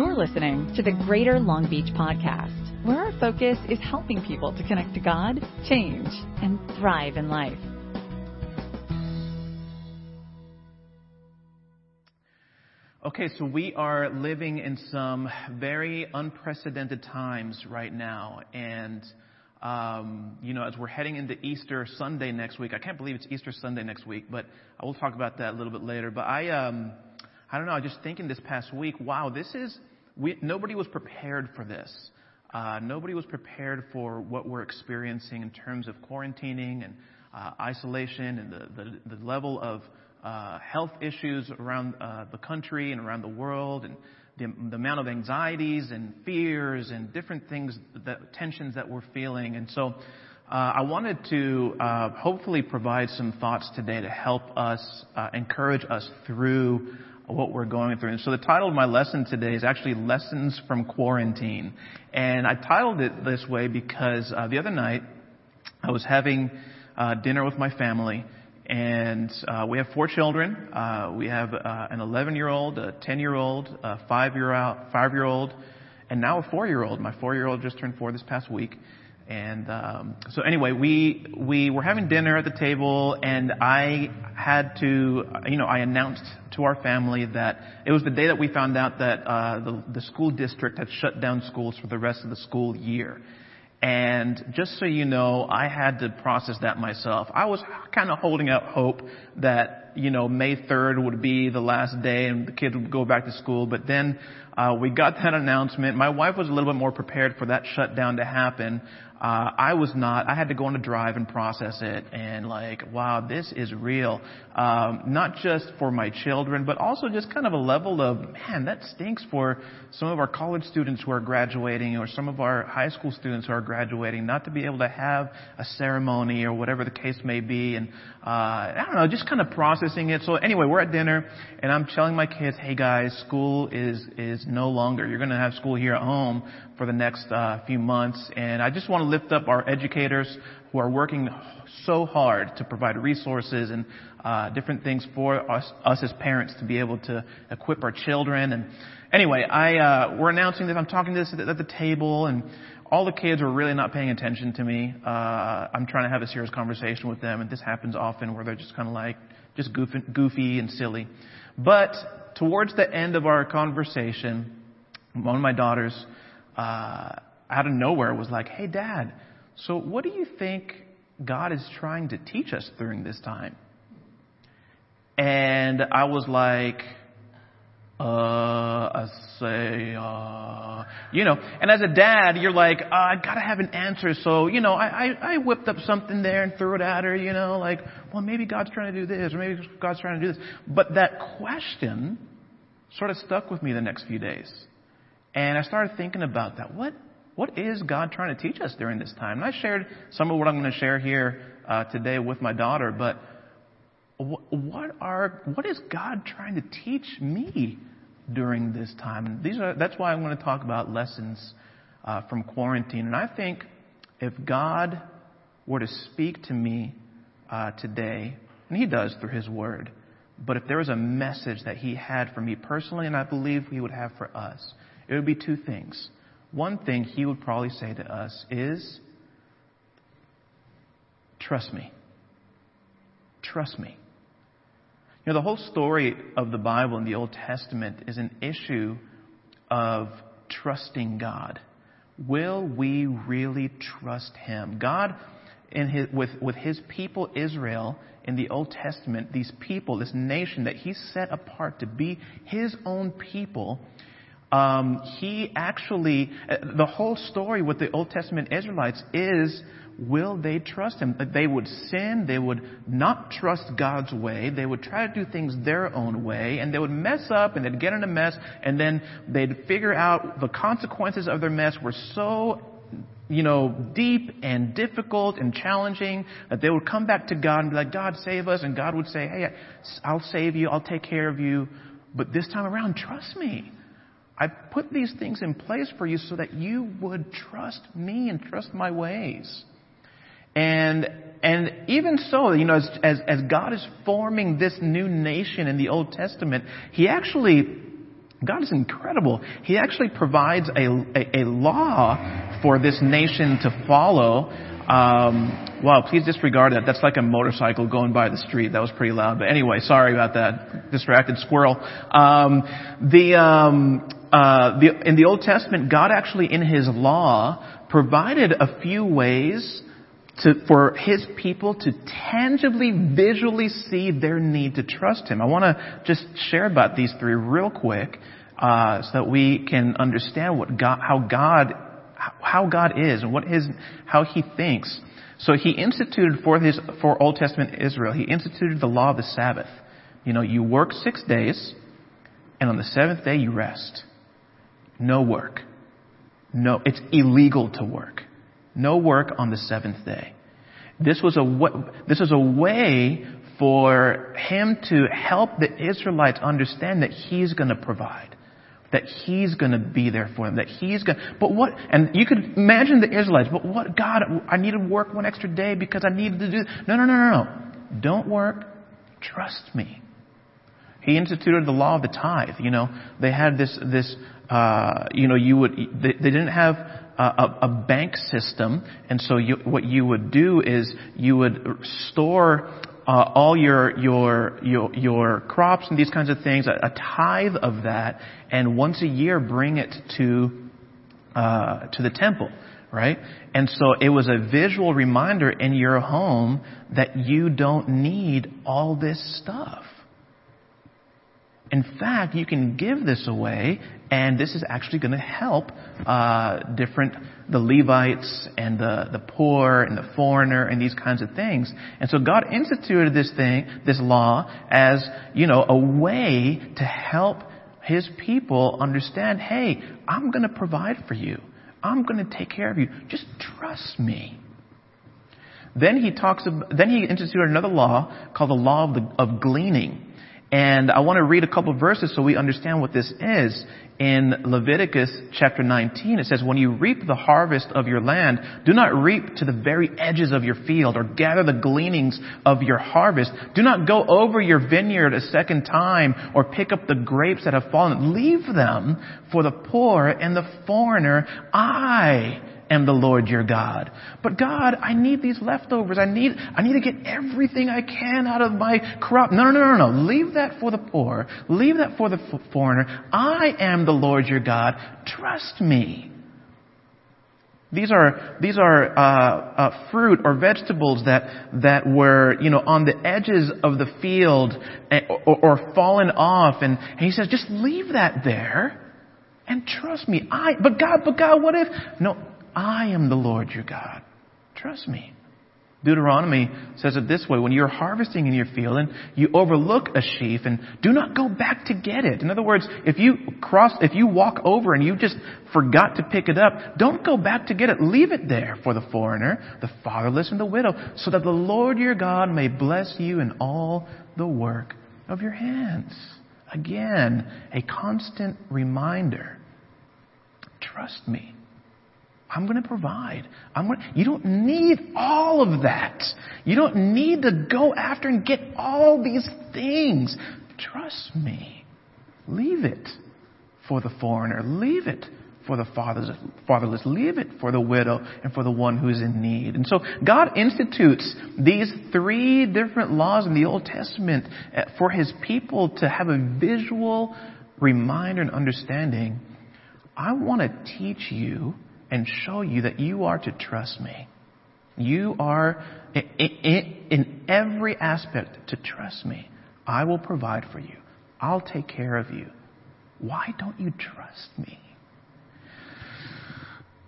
You're listening to the Greater Long Beach Podcast, where our focus is helping people to connect to God, change, and thrive in life. Okay, so we are living in some very unprecedented times right now. And, um, you know, as we're heading into Easter Sunday next week, I can't believe it's Easter Sunday next week, but I will talk about that a little bit later. But I, um, I don't know, I just thinking this past week, wow, this is, we, nobody was prepared for this. Uh, nobody was prepared for what we're experiencing in terms of quarantining and uh, isolation and the, the, the level of uh, health issues around uh, the country and around the world and the, the, amount of anxieties and fears and different things, that, tensions that we're feeling. And so uh, I wanted to uh, hopefully provide some thoughts today to help us, encourage us through what we're going through. And so the title of my lesson today is actually Lessons from Quarantine. And I titled it this way because uh, the other night I was having uh, dinner with my family and uh, we have four children. Uh, we have uh, an 11 year old, a 10 year old, a 5 year old, and now a 4 year old. My 4 year old just turned 4 this past week. And um, so anyway, we we were having dinner at the table, and I had to, you know, I announced to our family that it was the day that we found out that uh, the the school district had shut down schools for the rest of the school year. And just so you know, I had to process that myself. I was kind of holding out hope that, you know, May 3rd would be the last day and the kids would go back to school. But then, uh, we got that announcement. My wife was a little bit more prepared for that shutdown to happen. Uh, I was not. I had to go on a drive and process it and like, wow, this is real. Um, not just for my children, but also just kind of a level of, man, that stinks for some of our college students who are graduating or some of our high school students who are graduating, not to be able to have a ceremony or whatever the case may be. And, uh, I don't know, just kind of processing it. So anyway, we're at dinner and I'm telling my kids, hey guys, school is, is no longer. You're going to have school here at home for the next uh, few months. And I just want to lift up our educators who are working so hard to provide resources and uh, different things for us, us as parents to be able to equip our children. And anyway, I uh, we're announcing that I'm talking to this at the table, and all the kids are really not paying attention to me. Uh, I'm trying to have a serious conversation with them, and this happens often where they're just kind of like just goofy, goofy and silly. But towards the end of our conversation, one of my daughters uh, out of nowhere was like, hey, Dad, so what do you think God is trying to teach us during this time? And I was like, uh, I say, uh, you know, and as a dad, you're like, uh, I gotta have an answer. So, you know, I, I, I whipped up something there and threw it at her, you know, like, well, maybe God's trying to do this, or maybe God's trying to do this. But that question sort of stuck with me the next few days. And I started thinking about that. What, what is God trying to teach us during this time? And I shared some of what I'm going to share here uh, today with my daughter, but what are, what is God trying to teach me during this time? These are, that's why I'm going to talk about lessons uh, from quarantine. And I think if God were to speak to me uh, today, and He does through His Word, but if there was a message that He had for me personally, and I believe He would have for us, it would be two things. One thing he would probably say to us is, trust me. Trust me. You know, the whole story of the Bible in the Old Testament is an issue of trusting God. Will we really trust Him? God, in his, with, with His people Israel in the Old Testament, these people, this nation that He set apart to be His own people, um, he actually, uh, the whole story with the Old Testament Israelites is, will they trust him? They would sin, they would not trust God's way, they would try to do things their own way, and they would mess up and they'd get in a mess, and then they'd figure out the consequences of their mess were so you know, deep and difficult and challenging, that they would come back to God and be like, God, save us. And God would say, hey, I'll save you. I'll take care of you. But this time around, trust me. I put these things in place for you so that you would trust me and trust my ways. And, and even so, you know, as, as, as God is forming this new nation in the Old Testament, He actually God is incredible. He actually provides a, a, a law for this nation to follow. Um, wow, please disregard that. That's like a motorcycle going by the street. That was pretty loud. But anyway, sorry about that. Distracted squirrel. Um, the, um, uh, the, in the Old Testament, God actually in His law provided a few ways to, for his people to tangibly, visually see their need to trust him. I want to just share about these three real quick, uh, so that we can understand what God, how God, how God is and what his, how he thinks. So he instituted for his, for Old Testament Israel, he instituted the law of the Sabbath. You know, you work six days, and on the seventh day you rest. No work. No, it's illegal to work. No work on the seventh day. This was a, this was a way for him to help the Israelites understand that he's going to provide. That he's going to be there for them. That he's going but what, and you could imagine the Israelites, but what, God, I need to work one extra day because I needed to do, no, no, no, no, no. Don't work. Trust me. He instituted the law of the tithe. You know, they had this, this, uh, you know, you would, they, they didn't have a, a bank system, and so you, what you would do is you would store uh, all your, your your your crops and these kinds of things, a, a tithe of that, and once a year bring it to uh, to the temple, right? And so it was a visual reminder in your home that you don't need all this stuff. In fact, you can give this away, and this is actually going to help uh, different the Levites and the the poor and the foreigner and these kinds of things. And so God instituted this thing, this law, as you know, a way to help His people understand. Hey, I'm going to provide for you. I'm going to take care of you. Just trust me. Then he talks. Then he instituted another law called the law of, the, of gleaning. And I want to read a couple verses so we understand what this is. In Leviticus chapter 19, it says, When you reap the harvest of your land, do not reap to the very edges of your field or gather the gleanings of your harvest. Do not go over your vineyard a second time or pick up the grapes that have fallen. Leave them for the poor and the foreigner. I am the Lord your God. But God, I need these leftovers. I need, I need to get everything I can out of my crop. No, no, no, no, no. Leave that for the poor. Leave that for the foreigner. I am the Lord your God. Trust me. These are these are uh, uh, fruit or vegetables that that were you know on the edges of the field eh, or, or fallen off, and, and he says, just leave that there, and trust me. I but God, but God, what if no? I am the Lord your God. Trust me. Deuteronomy says it this way, when you're harvesting in your field and you overlook a sheaf and do not go back to get it. In other words, if you cross, if you walk over and you just forgot to pick it up, don't go back to get it. Leave it there for the foreigner, the fatherless and the widow, so that the Lord your God may bless you in all the work of your hands. Again, a constant reminder. Trust me. I'm going to provide. I'm going to, you don't need all of that. You don't need to go after and get all these things. Trust me. Leave it for the foreigner. Leave it for the fatherless. Leave it for the widow and for the one who is in need. And so God institutes these three different laws in the Old Testament eh, for His people to have a visual reminder and understanding. I want to teach you and show you that you are to trust me. You are, in every aspect, to trust me. I will provide for you. I'll take care of you. Why don't you trust me?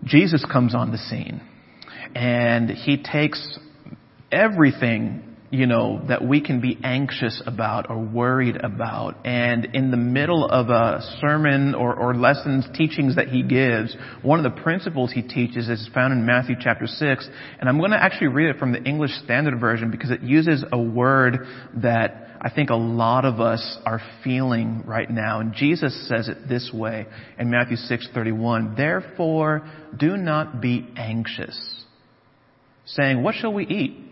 Jesus comes on the scene and he takes everything you know, that we can be anxious about or worried about. And in the middle of a sermon or, or lessons, teachings that he gives, one of the principles he teaches is found in Matthew chapter 6. And I'm going to actually read it from the English Standard Version because it uses a word that I think a lot of us are feeling right now. And Jesus says it this way in Matthew 6:31, "Therefore do not be anxious, saying, what shall we eat?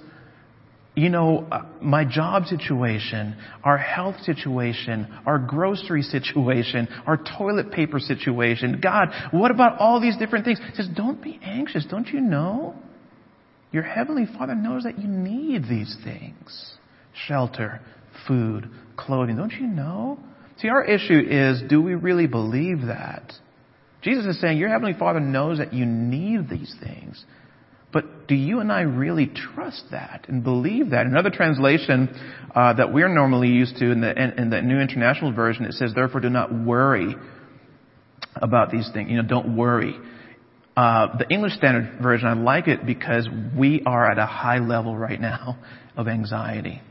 you know, uh, my job situation, our health situation, our grocery situation, our toilet paper situation. God, what about all these different things? He says, don't be anxious. Don't you know? Your heavenly Father knows that you need these things. Shelter, food, clothing. Don't you know? See, our issue is, do we really believe that? Jesus is saying, your heavenly Father knows that you need these things. Do you and I really trust that and believe that? Another translation uh, that we're normally used to in the, in, in the New International Version, it says, therefore do not worry about these things. You know, don't worry. Uh, the English Standard Version, I like it because we are at a high level right now of anxiety.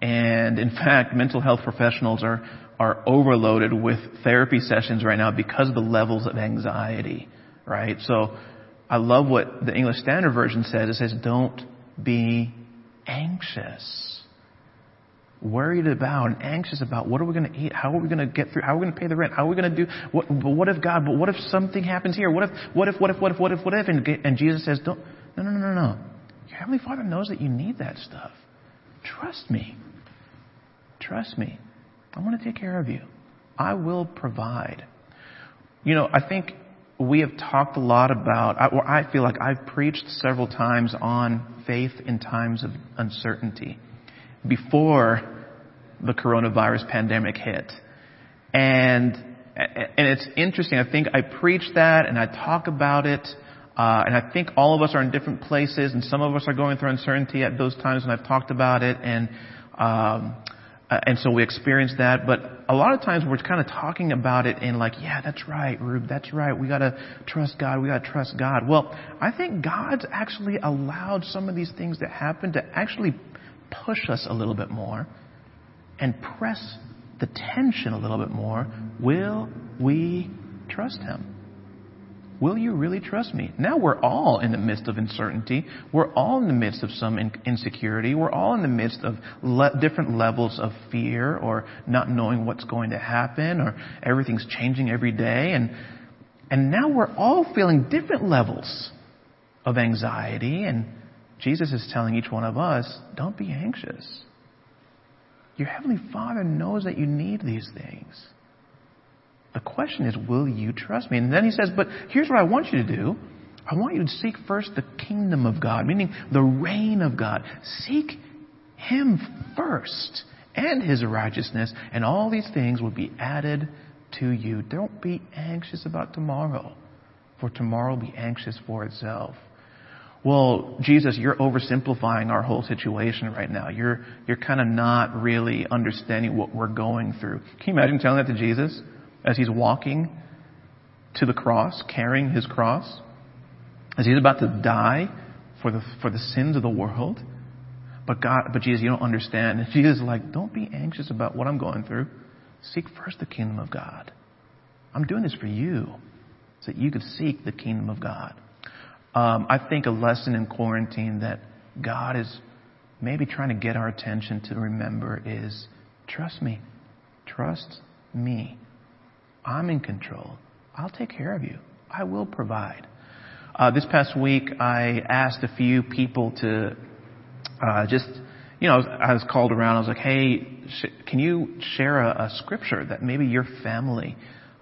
And in fact, mental health professionals are, are overloaded with therapy sessions right now because of the levels of anxiety, right? So, I love what the English Standard Version says. It says, don't be anxious. Worried about and anxious about what are we going to eat? How are we going to get through? How are we going to pay the rent? How are we going to do? What, but what if God? But what if something happens here? What if? What if? What if? What if? What if? What if? And, and Jesus says, don't. No, no, no, no, no. Your heavenly Father knows that you need that stuff. Trust me. Trust me. I'm going to take care of you. I will provide. You know, I think we have talked a lot about, or I feel like I've preached several times on faith in times of uncertainty before the coronavirus pandemic hit. And, and it's interesting. I think I preach that and I talk about it. Uh, and I think all of us are in different places, and some of us are going through uncertainty at those times when I've talked about it. And um, uh, and so we experience that. But a lot of times we're kind of talking about it in like, yeah, that's right, Rube, that's right. We gotta trust God. We gotta trust God. Well, I think God's actually allowed some of these things to happen to actually push us a little bit more and press the tension a little bit more. Will we trust Him? Will you really trust me? Now we're all in the midst of uncertainty. We're all in the midst of some insecurity. We're all in the midst of le- different levels of fear or not knowing what's going to happen or everything's changing every day. And, and now we're all feeling different levels of anxiety. And Jesus is telling each one of us, don't be anxious. Your Heavenly Father knows that you need these things. The question is, will you trust me? And then he says, but here's what I want you to do. I want you to seek first the kingdom of God, meaning the reign of God. Seek Him first and His righteousness, and all these things will be added to you. Don't be anxious about tomorrow, for tomorrow will be anxious for itself. Well, Jesus, you're oversimplifying our whole situation right now. You're, you're kind of not really understanding what we're going through. Can you imagine telling that to Jesus? As he's walking to the cross, carrying his cross, as he's about to die for the, for the sins of the world. But God, but Jesus, you don't understand. And Jesus is like, don't be anxious about what I'm going through. Seek first the kingdom of God. I'm doing this for you so that you could seek the kingdom of God. Um, I think a lesson in quarantine that God is maybe trying to get our attention to remember is trust me. Trust me. I'm in control. I'll take care of you. I will provide. Uh, this past week, I asked a few people to uh, just, you know, I was called around. I was like, hey, sh- can you share a, a, scripture that maybe your family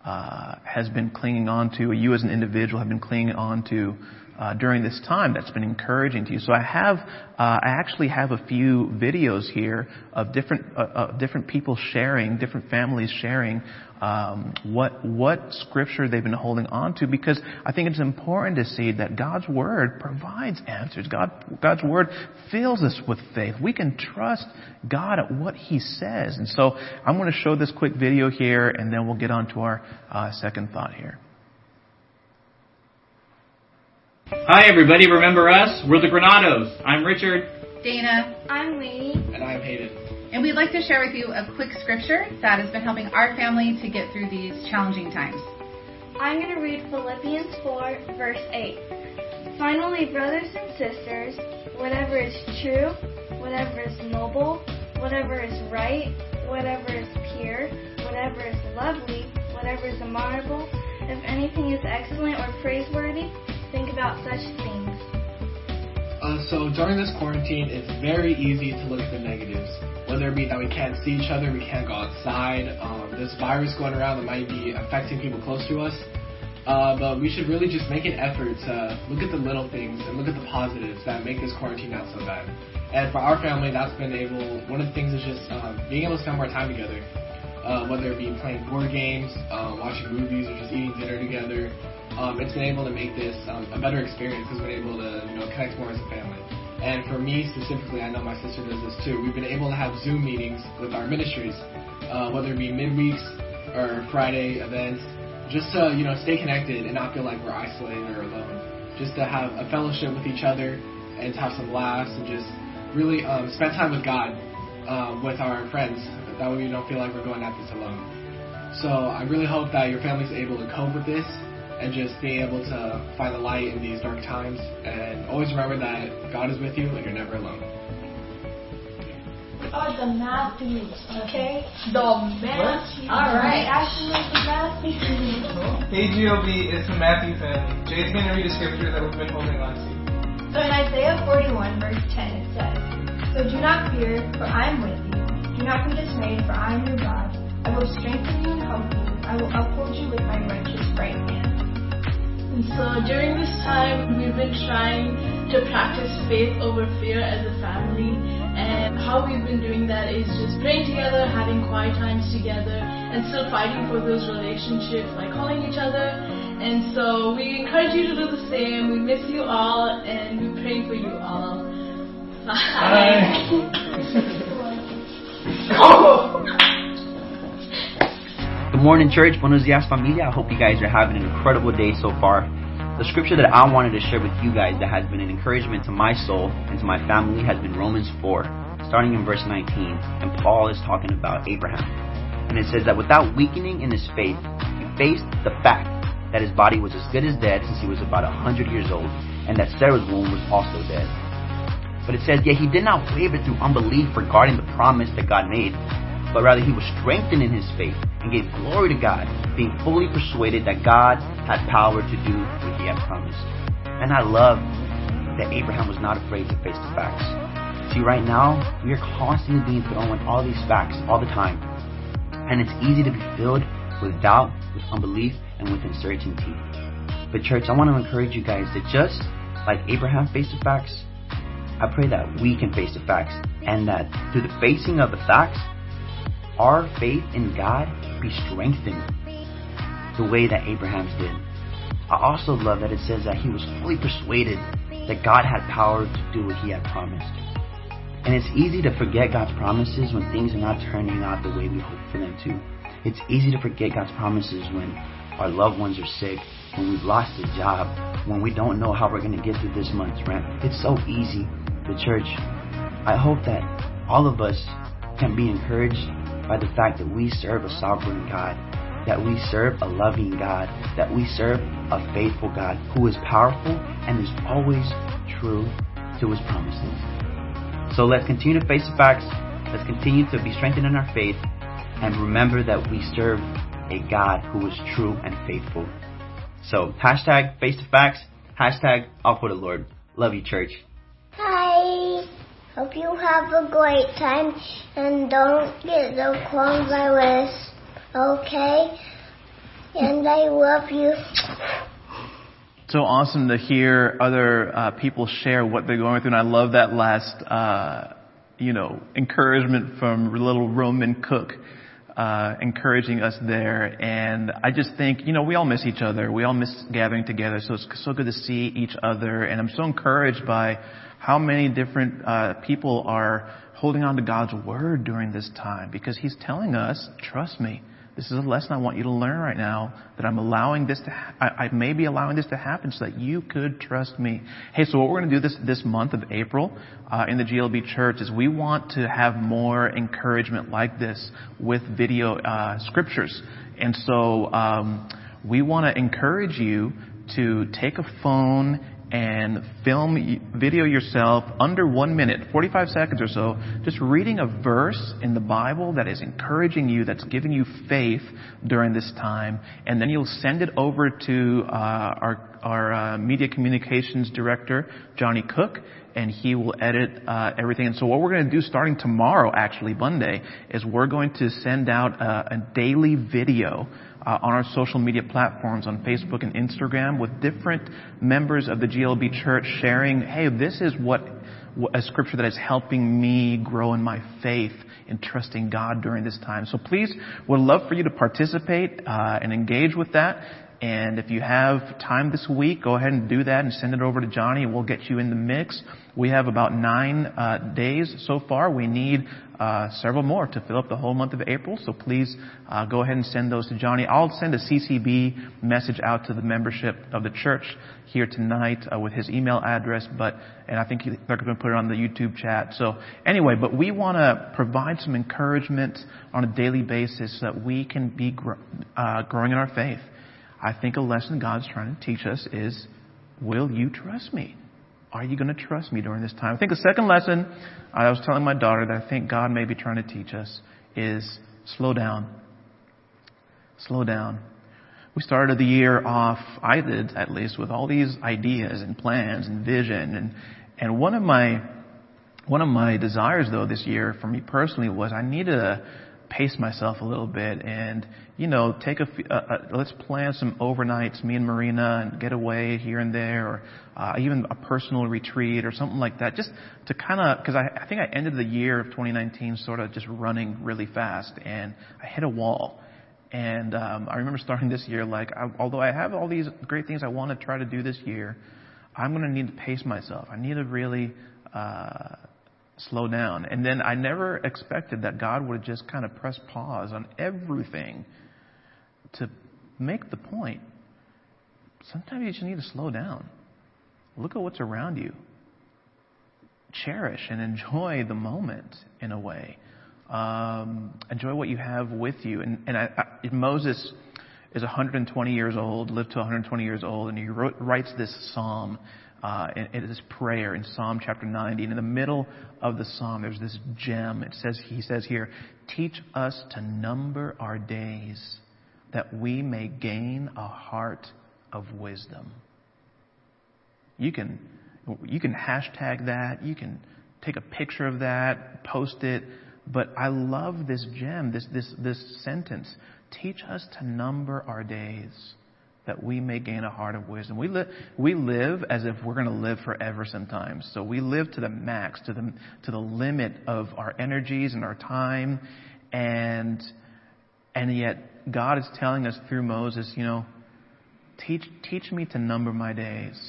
uh, has been clinging on to, or you as an individual have been clinging on to uh, during this time that's been encouraging to you. So I have, uh, I actually have a few videos here of different, uh, uh different people sharing, different families sharing um, what what scripture they've been holding on to, because I think it's important to see that God's word provides answers. God God's word fills us with faith. We can trust God at what He says. And so I'm going to show this quick video here, and then we'll get on to our uh, second thought here. Hi, everybody. Remember us? We're the Granados. I'm Richard. Dana. I'm Lainey. And I'm Hayden. And we'd like to share with you a quick scripture that has been helping our family to get through these challenging times. I'm going to read Philippians 4, verse 8. Finally, brothers and sisters, whatever is true, whatever is noble, whatever is right, whatever is pure, whatever is lovely, whatever is admirable, if anything is excellent or praiseworthy, think about such things. Uh, so during this quarantine, it's very easy to look at the negatives. Whether it be that we can't see each other, we can't go outside, um, this virus going around that might be affecting people close to us. Uh, but we should really just make an effort to look at the little things and look at the positives that make this quarantine not so bad. And for our family, that's been able. One of the things is just um, being able to spend more time together, uh, whether it be playing board games, uh, watching movies, or just eating dinner together. Um, it's been able to make this um, a better experience because been able to you know connect more as a family. And for me specifically, I know my sister does this too. We've been able to have Zoom meetings with our ministries, uh, whether it be midweeks or Friday events just to you know stay connected and not feel like we're isolated or alone. Just to have a fellowship with each other and to have some laughs and just really um, spend time with God, um, with our friends. That way we don't feel like we're going at this alone. So I really hope that your family's able to cope with this and just being able to find the light in these dark times. And always remember that God is with you and you're never alone are the Matthews, okay? The Matthews. All right. Actually, the Matthews. Hey, GLB, it's the Matthew family. Jay's going to read a scripture that we've been holding on to. So in Isaiah 41, verse 10, it says, So do not fear, for I am with you. Do not be dismayed, for I am your God. I will strengthen you and help you. I will uphold you with my righteous right hand. And so during this time, we've been trying to practice faith over fear as a family. And how we've been doing that is just praying together, having quiet times together, and still fighting for those relationships, like calling each other. And so we encourage you to do the same. We miss you all, and we pray for you all. Bye. Oh. Good morning, church. Buenos dias, familia. I hope you guys are having an incredible day so far. The scripture that I wanted to share with you guys that has been an encouragement to my soul and to my family has been Romans 4, starting in verse 19. And Paul is talking about Abraham. And it says that without weakening in his faith, he faced the fact that his body was as good as dead since he was about 100 years old, and that Sarah's womb was also dead. But it says, Yet he did not waver through unbelief regarding the promise that God made, but rather he was strengthened in his faith and gave glory to God, being fully persuaded that God had power to do what he had promised. And I love that Abraham was not afraid to face the facts. See, right now, we are constantly being thrown with all these facts all the time. And it's easy to be filled with doubt, with unbelief, and with uncertainty. But, church, I want to encourage you guys that just like Abraham faced the facts, I pray that we can face the facts and that through the facing of the facts, our faith in God be strengthened the way that Abraham's did. I also love that it says that he was fully persuaded that God had power to do what he had promised. And it's easy to forget God's promises when things are not turning out the way we hope for them to. It's easy to forget God's promises when our loved ones are sick, when we've lost a job, when we don't know how we're going to get through this month's rent. It's so easy. The church, I hope that all of us can be encouraged by the fact that we serve a sovereign God, that we serve a loving God, that we serve a faithful God who is powerful and is always true to his promises. So let's continue to face the facts. Let's continue to be strengthened in our faith and remember that we serve a God who is true and faithful. So hashtag face the facts, hashtag all the Lord. Love you, church. Hi. Hope you have a great time and don't get the coronavirus, okay? And I love you. So awesome to hear other uh, people share what they're going through, and I love that last, uh, you know, encouragement from little Roman Cook. Uh, encouraging us there. And I just think, you know, we all miss each other. We all miss gathering together. So it's so good to see each other. And I'm so encouraged by how many different uh, people are holding on to God's word during this time because He's telling us, trust me. This is a lesson I want you to learn right now that I'm allowing this to, ha- I, I may be allowing this to happen so that you could trust me. Hey, so what we're going to do this, this month of April, uh, in the GLB church is we want to have more encouragement like this with video, uh, scriptures. And so, um, we want to encourage you to take a phone and film video yourself under one minute, 45 seconds or so, just reading a verse in the Bible that is encouraging you, that's giving you faith during this time, and then you'll send it over to uh, our our uh, media communications director, Johnny Cook, and he will edit uh, everything. And so what we're going to do starting tomorrow, actually Monday, is we're going to send out a, a daily video uh, on our social media platforms on Facebook and Instagram with different members of the GLB church sharing, hey, this is what a scripture that is helping me grow in my faith in trusting God during this time. So please, would love for you to participate uh, and engage with that. And if you have time this week, go ahead and do that and send it over to Johnny and we'll get you in the mix. We have about nine uh, days so far. We need uh, several more to fill up the whole month of April. So please uh, go ahead and send those to Johnny. I'll send a CCB message out to the membership of the church here tonight uh, with his email address. But and I think they're going to put it on the YouTube chat. So anyway, but we want to provide some encouragement on a daily basis so that we can be gr- uh, growing in our faith. I think a lesson God's trying to teach us is, will you trust me? Are you going to trust me during this time? I think the second lesson I was telling my daughter that I think God may be trying to teach us is slow down. Slow down. We started the year off, I did at least, with all these ideas and plans and vision and, and one of my, one of my desires though this year for me personally was I needed to pace myself a little bit and, you know, take a, uh, uh, let's plan some overnights, me and Marina, and get away here and there, or uh, even a personal retreat or something like that, just to kind of, because I, I think I ended the year of 2019 sort of just running really fast, and I hit a wall. And um, I remember starting this year like, I, although I have all these great things I want to try to do this year, I'm going to need to pace myself. I need to really uh, slow down. And then I never expected that God would just kind of press pause on everything to make the point. Sometimes you just need to slow down. Look at what's around you. Cherish and enjoy the moment in a way. Um, enjoy what you have with you. And, and I, I, Moses is 120 years old, lived to 120 years old, and he wrote, writes this psalm uh, in, this prayer in Psalm chapter 90. And in the middle of the psalm, there's this gem. It says, he says here, teach us to number our days that we may gain a heart of wisdom. You can, you can hashtag that. You can take a picture of that, post it. But I love this gem, this, this, this sentence. Teach us to number our days that we may gain a heart of wisdom. We, li- we live as if we're going to live forever sometimes. So we live to the max, to the, to the limit of our energies and our time. And, and yet God is telling us through Moses, you know, teach, teach me to number my days.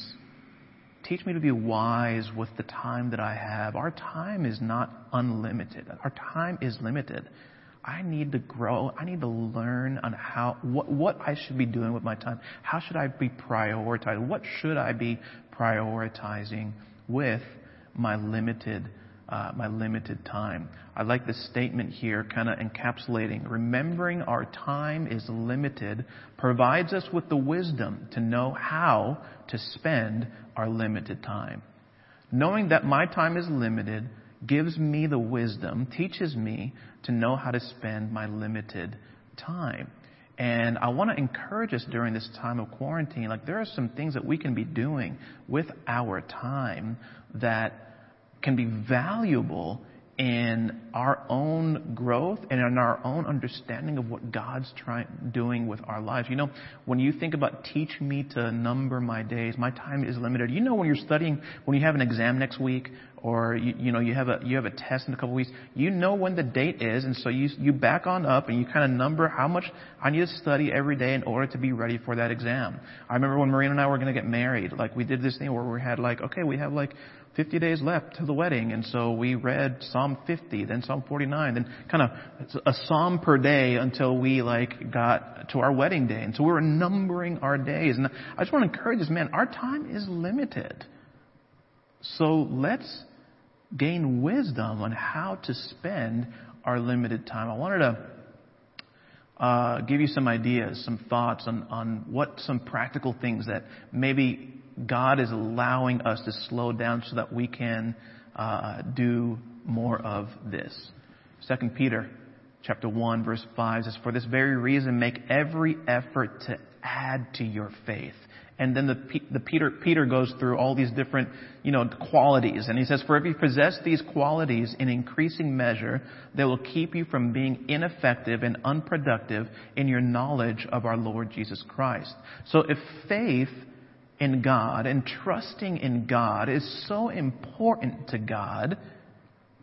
Teach me to be wise with the time that I have. Our time is not unlimited. Our time is limited. I need to grow. I need to learn on how, what, what I should be doing with my time. How should I be prioritizing? What should I be prioritizing with my limited, uh, my limited time? I like this statement here, kind of encapsulating. Remembering our time is limited provides us with the wisdom to know how to spend our limited time. Knowing that my time is limited gives me the wisdom, teaches me to know how to spend my limited time. And I want to encourage us during this time of quarantine. Like, there are some things that we can be doing with our time that can be valuable in our own growth and in our own understanding of what God's trying doing with our lives. You know, when you think about teach me to number my days, my time is limited. You know, when you're studying, when you have an exam next week, or you, you know you have a you have a test in a couple weeks, you know when the date is, and so you you back on up and you kind of number how much I need to study every day in order to be ready for that exam. I remember when Marina and I were going to get married, like we did this thing where we had like okay, we have like 50 days left to the wedding, and so we read Psalm 50, then Psalm 49, then kind of a psalm per day until we like got to our wedding day. And so we were numbering our days. And I just want to encourage this, man, our time is limited. So let's gain wisdom on how to spend our limited time. I wanted to uh, give you some ideas, some thoughts on, on what some practical things that maybe God is allowing us to slow down so that we can uh, do more of this. Second Peter chapter 1 verse 5 says, For this very reason make every effort to add to your faith. And then the, the Peter, Peter goes through all these different, you know, qualities. And he says, For if you possess these qualities in increasing measure, they will keep you from being ineffective and unproductive in your knowledge of our Lord Jesus Christ. So if faith in God and trusting in God is so important to God,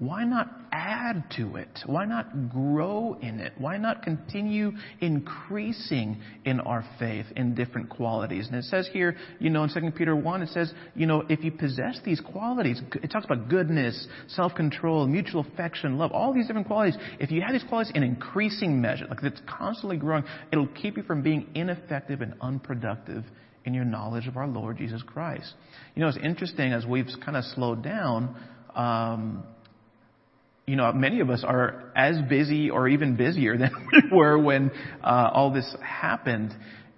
why not add to it? Why not grow in it? Why not continue increasing in our faith in different qualities? And it says here, you know, in 2 Peter 1, it says, you know, if you possess these qualities, it talks about goodness, self-control, mutual affection, love, all these different qualities. If you have these qualities in increasing measure, like it's constantly growing, it'll keep you from being ineffective and unproductive in your knowledge of our Lord Jesus Christ. You know, it's interesting as we've kind of slowed down, um, you know, many of us are as busy or even busier than we were when uh, all this happened.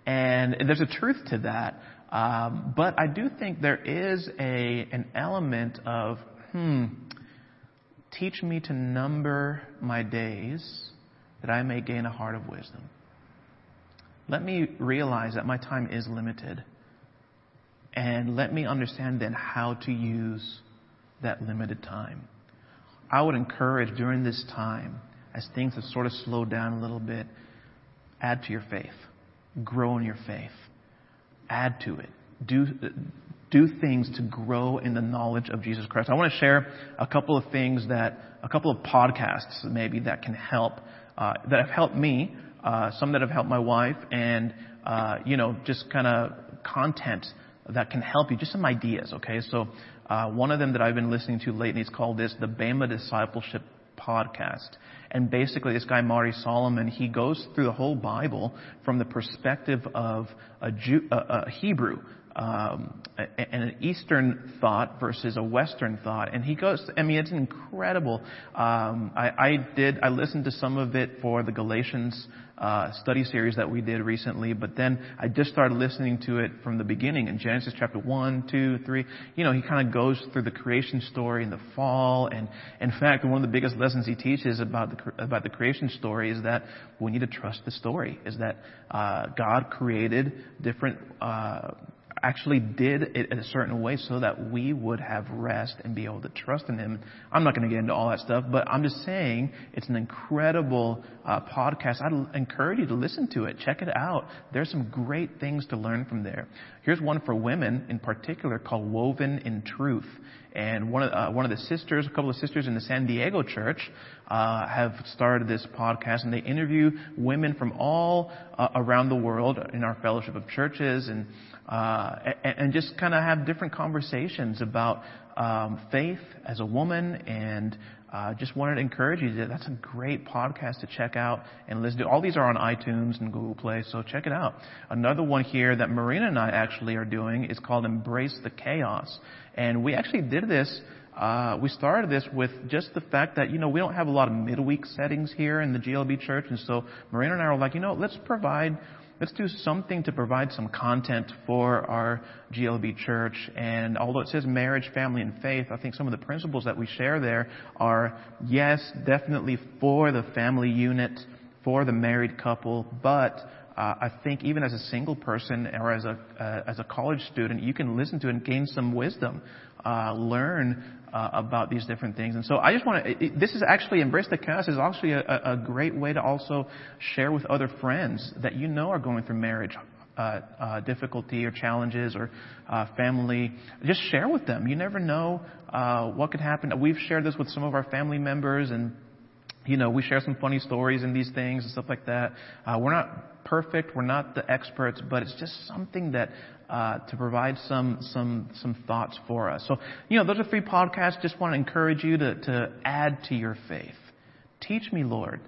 And, and, there's a truth to that. Um, but I do think there is a an element of, hmm, teach me to number my days that I may gain a heart of wisdom. Let me realize that my time is limited. And let me understand then how to use that limited time. I would encourage during this time, as things have sort of slowed down a little bit, add to your faith. Grow in your faith. Add to it. Do, do things to grow in the knowledge of Jesus Christ. I want to share a couple of things that, a couple of podcasts maybe that can help, uh, that have helped me, some that have helped my wife, and, uh, you know, just kind of content that can help you, just some ideas, okay? So uh, one of them that I've been listening to lately is called this, the Bema Discipleship Podcast. And basically, this guy, Marty Solomon, he goes through the whole Bible from the perspective of a, Jew, a, a Hebrew, um, and an Eastern thought versus a Western thought. And he goes, I mean, it's incredible. Um, I, I did, I listened to some of it for the Galatians uh, study series that we did recently, but then I just started listening to it from the beginning in Genesis chapter 1, 2, 3. You know, he kind of goes through the creation story and the fall. And in fact, one of the biggest lessons he teaches about the, about the creation story is that we need to trust the story, is that uh, God created different uh, actually did it in a certain way so that we would have rest and be able to trust in Him. I'm not going to get into all that stuff, but I'm just saying it's an incredible uh, podcast. I'd encourage you to listen to it. Check it out. There's some great things to learn from there. Here's one for women in particular called Woven in Truth. And one of, uh, one of the sisters, a couple of sisters in the San Diego church, uh, have started this podcast and they interview women from all uh, around the world in our fellowship of churches and uh, and, just kind of have different conversations about um, faith as a woman and uh, just wanted to encourage you that that's a great podcast to check out and listen to. All these are on iTunes and Google Play, so check it out. Another one here that Marina and I actually are doing is called Embrace the Chaos. And we actually did this uh, we started this with just the fact that, you know, we don't have a lot of midweek settings here in the GLB church. And so Marina and I were like, you know, let's provide let's do something to provide some content for our GLB church. And although it says marriage, family, and faith, I think some of the principles that we share there are, yes, definitely for the family unit, for the married couple, but uh, I think even as a single person or as a uh, as a college student, you can listen to and gain some wisdom, uh, learn uh, about these different things. And so I just want to, this is actually, Embrace the Chaos is actually a, a, great way to also share with other friends that you know are going through marriage uh, uh, difficulty or challenges or uh, family. Just share with them. You never know uh, what could happen. We've shared this with some of our family members and you know, we share some funny stories and these things and stuff like that. Uh, we're not perfect. We're not the experts, but it's just something that uh, to provide some some some thoughts for us. So, you know, those are three podcasts. Just want to encourage you to to add to your faith. Teach me, Lord.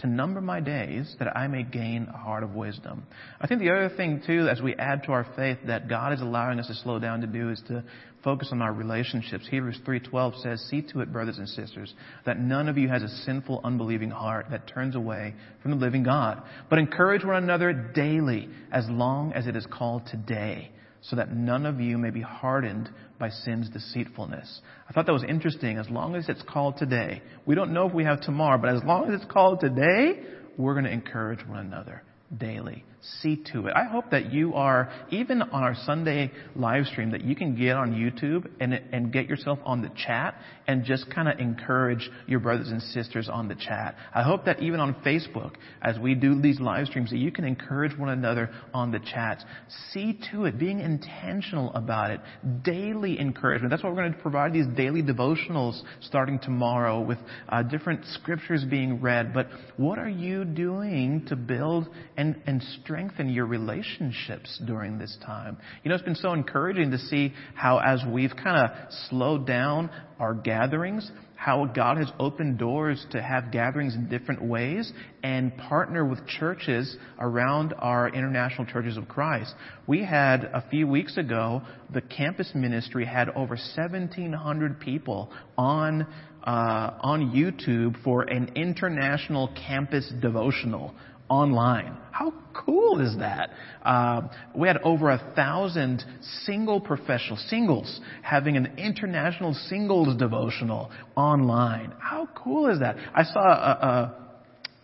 To number my days that I may gain a heart of wisdom. I think the other thing too, as we add to our faith that God is allowing us to slow down to do is to focus on our relationships. Hebrews 3:12 says, "See to it, brothers and sisters, that none of you has a sinful, unbelieving heart that turns away from the living God, but encourage one another daily, as long as it is called today." So that none of you may be hardened by sin's deceitfulness. I thought that was interesting. As long as it's called today, we don't know if we have tomorrow, but as long as it's called today, we're going to encourage one another daily. See to it. I hope that you are, even on our Sunday live stream, that you can get on YouTube and, and get yourself on the chat and just kind of encourage your brothers and sisters on the chat. I hope that even on Facebook, as we do these live streams, that you can encourage one another on the chats. See to it, being intentional about it. Daily encouragement. That's why we're going to provide these daily devotionals starting tomorrow with uh, different scriptures being read. But what are you doing to build and, and strengthen your relationships during this time. You know, it's been so encouraging to see how as we've kind of slowed down our gatherings, how God has opened doors to have gatherings in different ways and partner with churches around our international churches of Christ. We had a few weeks ago, the campus ministry had over 1,700 people on uh, on YouTube for an international campus devotional online. How cool is that? Uh, we had over a thousand single professional singles having an international singles devotional online. How cool is that? I saw a, a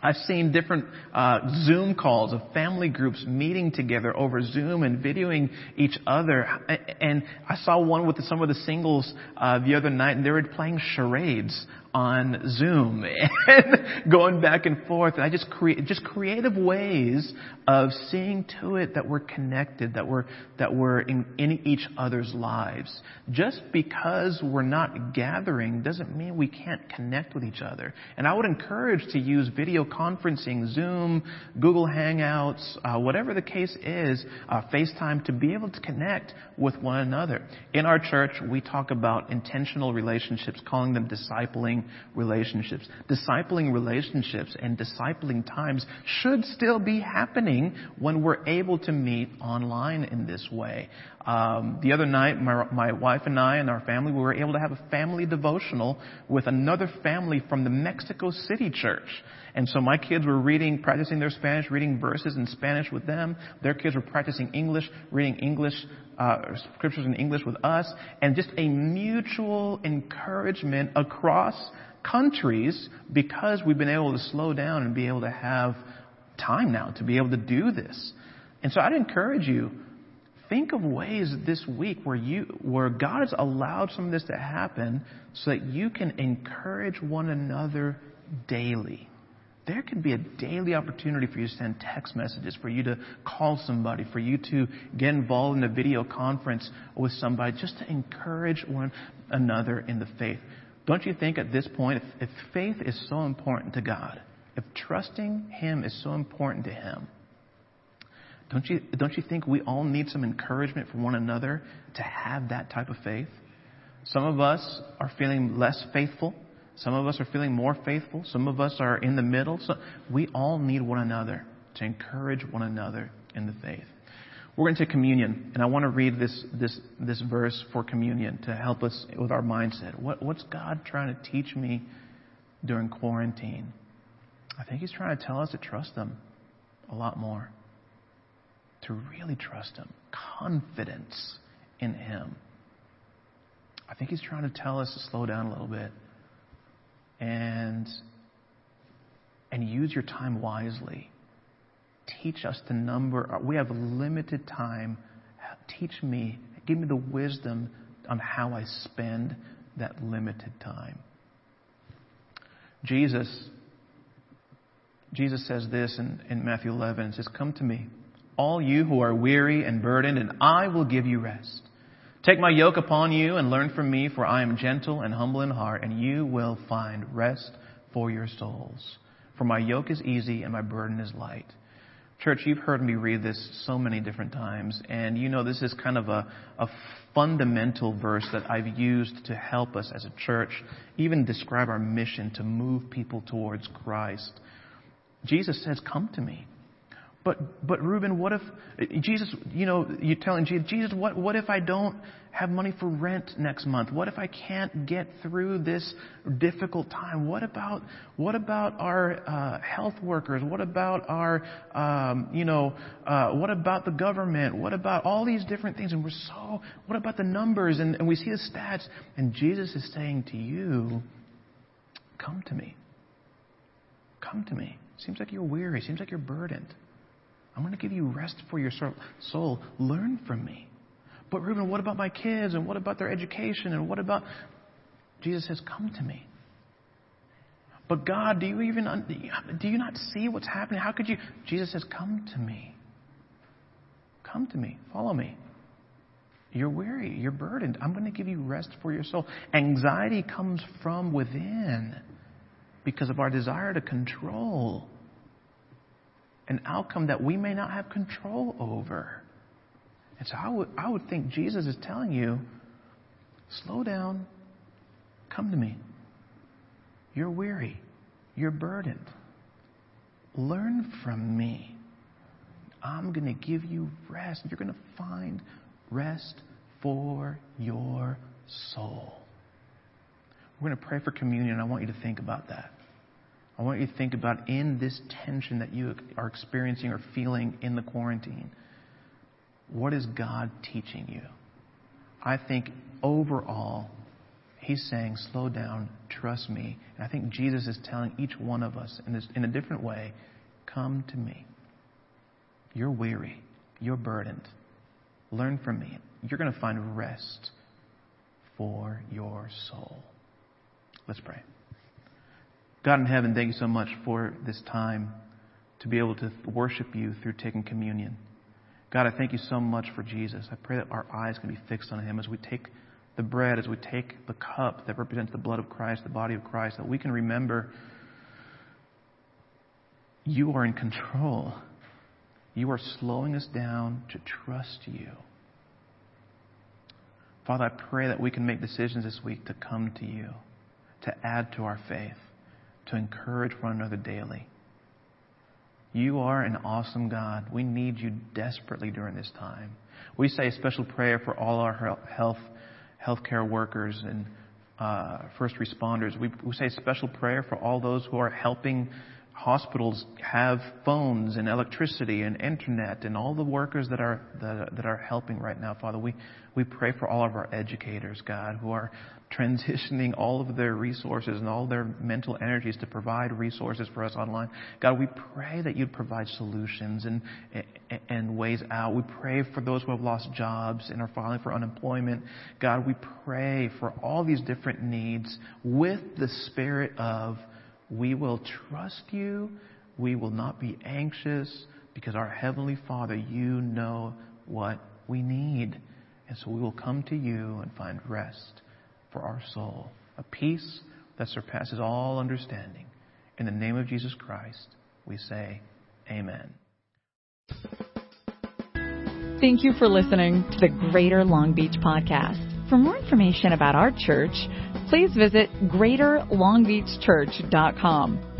I've seen different uh, Zoom calls of family groups meeting together over Zoom and videoing each other. And I saw one with some of the singles uh, the other night, and they were playing charades on Zoom and going back and forth. And I just create just creative ways of seeing to it that we're connected, that we're that we're in, in each other's lives. Just because we're not gathering doesn't mean we can't connect with each other. And I would encourage to use video conferencing, Zoom, Google Hangouts, uh, whatever the case is, uh, FaceTime, to be able to connect with one another. In our church, we talk about intentional relationships, calling them discipling relationships. Discipling relationships and discipling times should still be happening when we're able to meet online in this way. Um, the other night, my, my wife and I and our family, we were able to have a family devotional with another family from the Mexico City church. And so my kids were reading, practicing their Spanish, reading verses in Spanish with them. Their kids were practicing English, reading English, uh, scriptures in English with us. And just a mutual encouragement across countries because we've been able to slow down and be able to have time now to be able to do this. And so I'd encourage you, think of ways this week where you, where God has allowed some of this to happen so that you can encourage one another daily there can be a daily opportunity for you to send text messages, for you to call somebody, for you to get involved in a video conference with somebody, just to encourage one another in the faith. Don't you think at this point, if, if faith is so important to God, if trusting Him is so important to Him, don't you, don't you think we all need some encouragement from one another to have that type of faith? Some of us are feeling less faithful some of us are feeling more faithful. Some of us are in the middle. So we all need one another to encourage one another in the faith. We're going to communion, and I want to read this, this, this verse for communion to help us with our mindset. What, what's God trying to teach me during quarantine? I think He's trying to tell us to trust Him a lot more, to really trust Him, confidence in Him. I think He's trying to tell us to slow down a little bit and and use your time wisely. Teach us to number. Uh, we have limited time. Teach me, give me the wisdom on how I spend that limited time. Jesus, Jesus says this in, in Matthew 11. It says, Come to me, all you who are weary and burdened, and I will give you rest. Take my yoke upon you and learn from me, for I am gentle and humble in heart, and you will find rest for your souls. For my yoke is easy and my burden is light. Church, you've heard me read this so many different times, and you know this is kind of a, a fundamental verse that I've used to help us as a church even describe our mission to move people towards Christ. Jesus says, Come to me. But, but Reuben, what if, Jesus, you know, you're telling Jesus, what, what if I don't have money for rent next month? What if I can't get through this difficult time? What about, what about our uh, health workers? What about our, um, you know, uh, what about the government? What about all these different things? And we're so, what about the numbers? And, and we see the stats. And Jesus is saying to you, come to me. Come to me. Seems like you're weary. Seems like you're burdened. I'm going to give you rest for your soul. Learn from me. But Reuben, what about my kids? And what about their education? And what about. Jesus says, Come to me. But God, do you even do you not see what's happening? How could you? Jesus says, "Come to me. Come to me. Follow me. You're weary. You're burdened. I'm going to give you rest for your soul." Anxiety comes from within because of our desire to control an outcome that we may not have control over. And so I would, I would think Jesus is telling you slow down, come to me. You're weary, you're burdened. Learn from me. I'm going to give you rest. You're going to find rest for your soul. We're going to pray for communion. I want you to think about that. I want you to think about in this tension that you are experiencing or feeling in the quarantine, what is God teaching you? I think overall, He's saying, slow down, trust me. And I think Jesus is telling each one of us in, this, in a different way, come to me. You're weary, you're burdened. Learn from me. You're going to find rest for your soul. Let's pray. God in heaven, thank you so much for this time to be able to worship you through taking communion. God, I thank you so much for Jesus. I pray that our eyes can be fixed on him as we take the bread, as we take the cup that represents the blood of Christ, the body of Christ, that we can remember you are in control. You are slowing us down to trust you. Father, I pray that we can make decisions this week to come to you, to add to our faith to encourage one another daily. You are an awesome God. We need you desperately during this time. We say a special prayer for all our health healthcare workers and uh, first responders. We, we say a special prayer for all those who are helping hospitals have phones and electricity and internet and all the workers that are that, that are helping right now, Father. We we pray for all of our educators, God, who are transitioning all of their resources and all their mental energies to provide resources for us online. God, we pray that you'd provide solutions and, and ways out. We pray for those who have lost jobs and are filing for unemployment. God, we pray for all these different needs with the spirit of we will trust you. We will not be anxious because our Heavenly Father, you know what we need. And so we will come to you and find rest for our soul, a peace that surpasses all understanding. In the name of Jesus Christ, we say, Amen. Thank you for listening to the Greater Long Beach Podcast. For more information about our church, please visit greaterlongbeachchurch.com.